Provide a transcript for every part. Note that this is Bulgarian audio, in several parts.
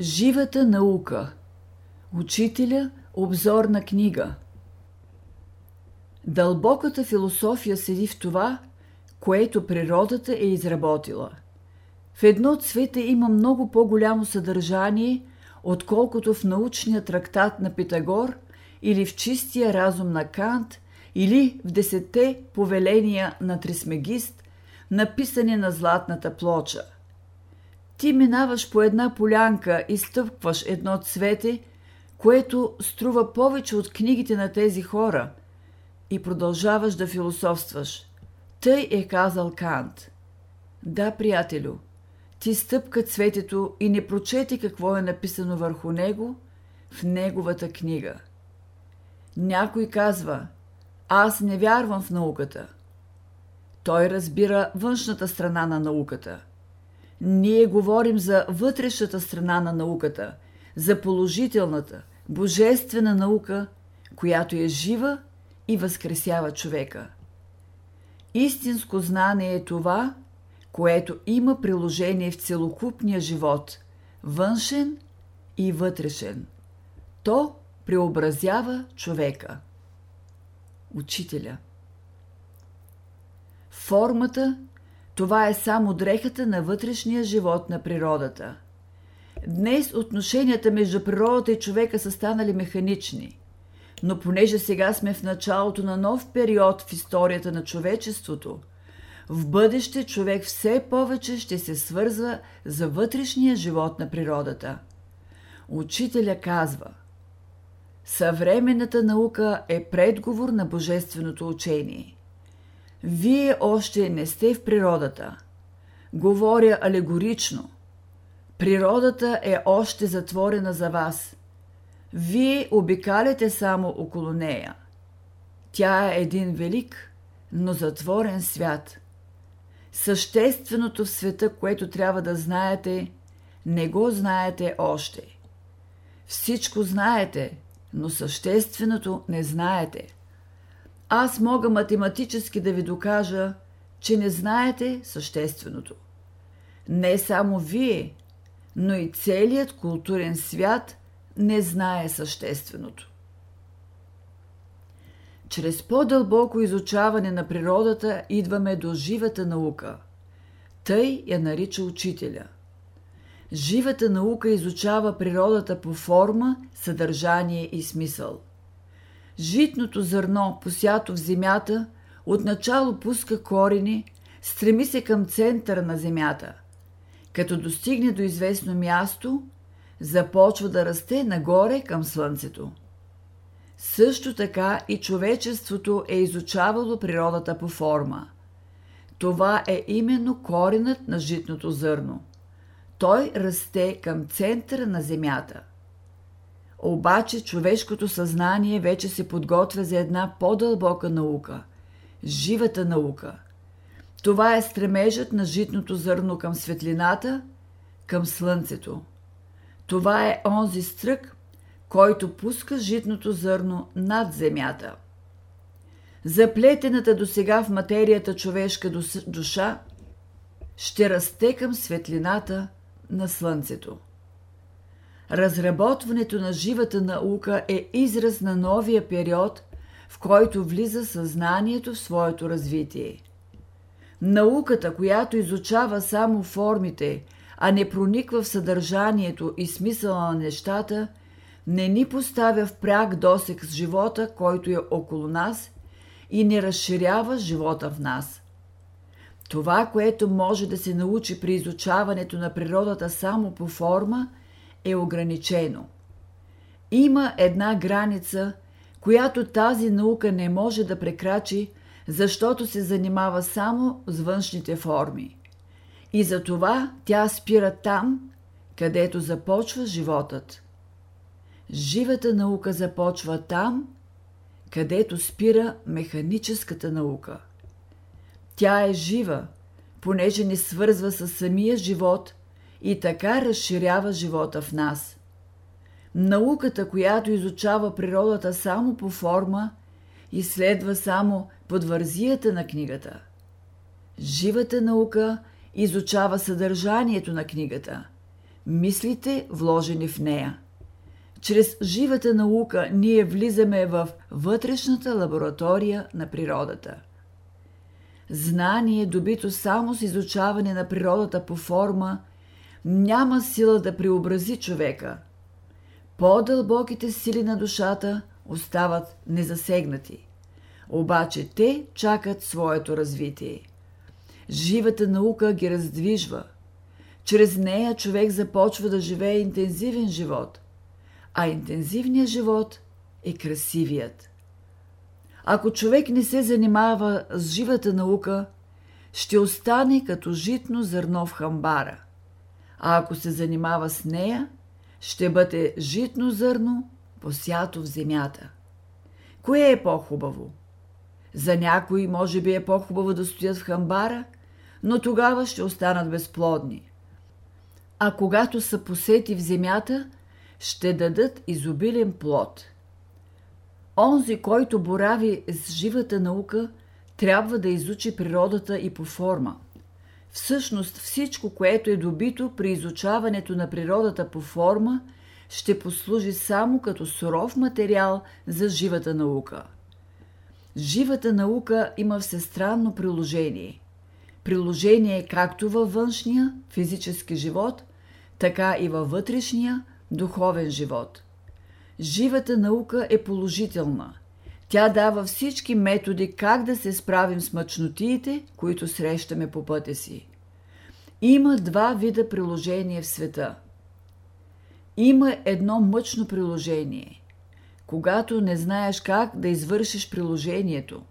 Живата наука. Учителя обзор на книга. Дълбоката философия седи в това, което природата е изработила. В едно цвете има много по-голямо съдържание, отколкото в научния трактат на Питагор или в чистия разум на Кант или в десете повеления на Трисмегист, написани на златната плоча – ти минаваш по една полянка и стъпваш едно цвете, което струва повече от книгите на тези хора, и продължаваш да философстваш. Тъй е казал Кант. Да, приятелю, ти стъпка цветето и не прочети какво е написано върху него в неговата книга. Някой казва, аз не вярвам в науката. Той разбира външната страна на науката – ние говорим за вътрешната страна на науката, за положителната, божествена наука, която е жива и възкресява човека. Истинско знание е това, което има приложение в целокупния живот, външен и вътрешен. То преобразява човека. Учителя. Формата това е само дрехата на вътрешния живот на природата. Днес отношенията между природата и човека са станали механични. Но понеже сега сме в началото на нов период в историята на човечеството, в бъдеще човек все повече ще се свързва за вътрешния живот на природата. Учителя казва Съвременната наука е предговор на божественото учение – вие още не сте в природата. Говоря алегорично. Природата е още затворена за вас. Вие обикаляте само около нея. Тя е един велик, но затворен свят. Същественото в света, което трябва да знаете, не го знаете още. Всичко знаете, но същественото не знаете – аз мога математически да ви докажа, че не знаете същественото. Не само вие, но и целият културен свят не знае същественото. Чрез по-дълбоко изучаване на природата идваме до живата наука. Тъй я нарича учителя. Живата наука изучава природата по форма, съдържание и смисъл – Житното зърно, посято в земята, отначало пуска корени, стреми се към центъра на земята. Като достигне до известно място, започва да расте нагоре към слънцето. Също така и човечеството е изучавало природата по форма. Това е именно коренът на житното зърно. Той расте към центъра на земята. Обаче човешкото съзнание вече се подготвя за една по-дълбока наука – живата наука. Това е стремежът на житното зърно към светлината, към слънцето. Това е онзи стрък, който пуска житното зърно над земята. Заплетената до сега в материята човешка душа ще расте към светлината на слънцето. Разработването на живата наука е израз на новия период, в който влиза съзнанието в своето развитие. Науката, която изучава само формите, а не прониква в съдържанието и смисъла на нещата, не ни поставя в пряк досек с живота, който е около нас и не разширява живота в нас. Това, което може да се научи при изучаването на природата само по форма – е ограничено. Има една граница, която тази наука не може да прекрачи, защото се занимава само с външните форми. И затова тя спира там, където започва животът. Живата наука започва там, където спира механическата наука. Тя е жива, понеже ни свързва с самия живот и така разширява живота в нас. Науката, която изучава природата само по форма, изследва само подвързията на книгата. Живата наука изучава съдържанието на книгата. мислите, вложени в нея. Чрез живата наука ние влизаме в вътрешната лаборатория на природата. Знание, добито само с изучаване на природата по форма, няма сила да преобрази човека. По-дълбоките сили на душата остават незасегнати. Обаче те чакат своето развитие. Живата наука ги раздвижва. Чрез нея човек започва да живее интензивен живот, а интензивният живот е красивият. Ако човек не се занимава с живата наука, ще остане като житно зърно в хамбара, а ако се занимава с нея, ще бъде житно зърно, посято в земята. Кое е по-хубаво? За някои може би е по-хубаво да стоят в хамбара, но тогава ще останат безплодни. А когато са посети в земята, ще дадат изобилен плод. Онзи, който борави с живата наука, трябва да изучи природата и по форма. Всъщност всичко, което е добито при изучаването на природата по форма, ще послужи само като суров материал за живата наука – Живата наука има всестранно приложение. Приложение както във външния, физически живот, така и във вътрешния, духовен живот. Живата наука е положителна. Тя дава всички методи как да се справим с мъчнотиите, които срещаме по пътя си. Има два вида приложения в света. Има едно мъчно приложение – когато не знаеш как да извършиш приложението.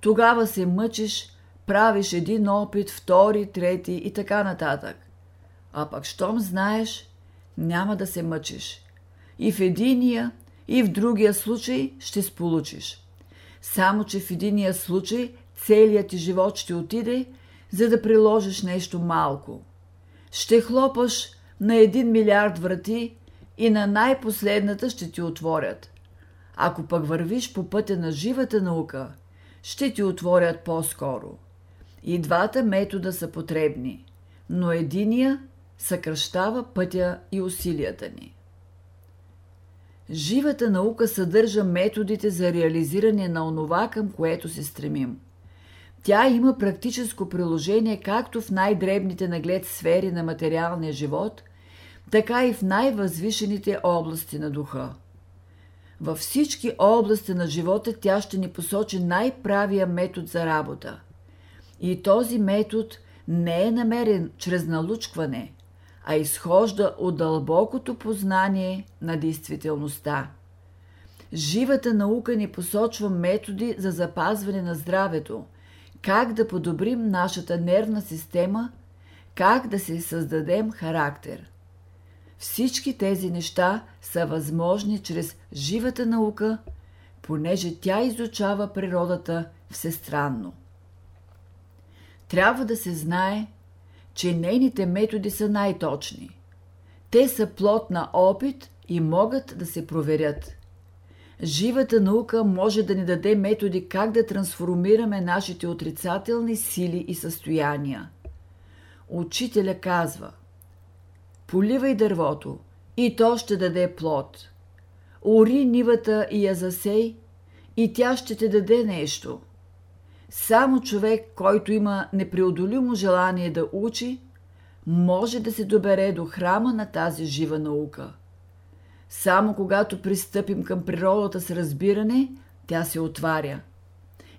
Тогава се мъчиш, правиш един опит, втори, трети и така нататък. А пък щом знаеш, няма да се мъчиш. И в единия, и в другия случай ще сполучиш. Само, че в единия случай целият ти живот ще отиде, за да приложиш нещо малко. Ще хлопаш на един милиард врати и на най-последната ще ти отворят – ако пък вървиш по пътя на живата наука, ще ти отворят по-скоро. И двата метода са потребни, но единия съкръщава пътя и усилията ни. Живата наука съдържа методите за реализиране на онова, към което се стремим. Тя има практическо приложение както в най-дребните наглед сфери на материалния живот, така и в най-възвишените области на духа – във всички области на живота тя ще ни посочи най-правия метод за работа. И този метод не е намерен чрез налучкване, а изхожда от дълбокото познание на действителността. Живата наука ни посочва методи за запазване на здравето, как да подобрим нашата нервна система, как да се създадем характер – всички тези неща са възможни чрез живата наука, понеже тя изучава природата всестранно. Трябва да се знае, че нейните методи са най-точни. Те са плод на опит и могат да се проверят. Живата наука може да ни даде методи как да трансформираме нашите отрицателни сили и състояния. Учителя казва – Поливай дървото и то ще даде плод. Ори нивата и я засей и тя ще ти даде нещо. Само човек, който има непреодолимо желание да учи, може да се добере до храма на тази жива наука. Само когато пристъпим към природата с разбиране, тя се отваря.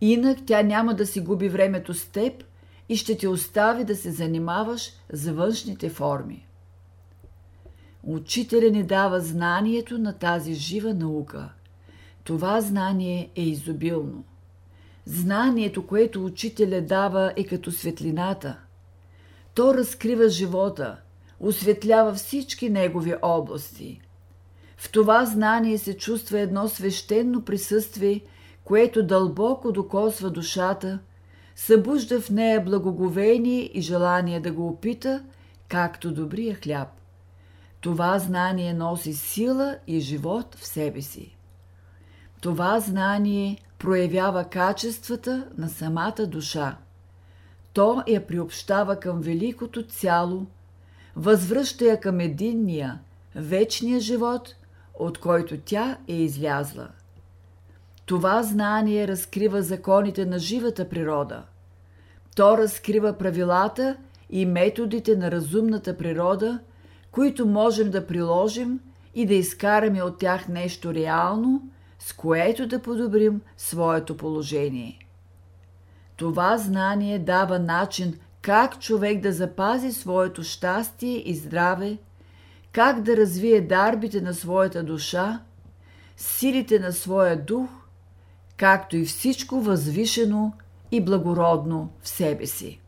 Инак тя няма да си губи времето с теб и ще ти остави да се занимаваш с външните форми. Учителя ни дава знанието на тази жива наука. Това знание е изобилно. Знанието, което учителя дава, е като светлината. То разкрива живота, осветлява всички негови области. В това знание се чувства едно свещено присъствие, което дълбоко докосва душата, събужда в нея благоговение и желание да го опита, както добрия хляб. Това знание носи сила и живот в себе си. Това знание проявява качествата на самата душа. То я приобщава към великото цяло, възвръща я към единния, вечния живот, от който тя е излязла. Това знание разкрива законите на живата природа. То разкрива правилата и методите на разумната природа, които можем да приложим и да изкараме от тях нещо реално, с което да подобрим своето положение. Това знание дава начин как човек да запази своето щастие и здраве, как да развие дарбите на своята душа, силите на своя дух, както и всичко възвишено и благородно в себе си.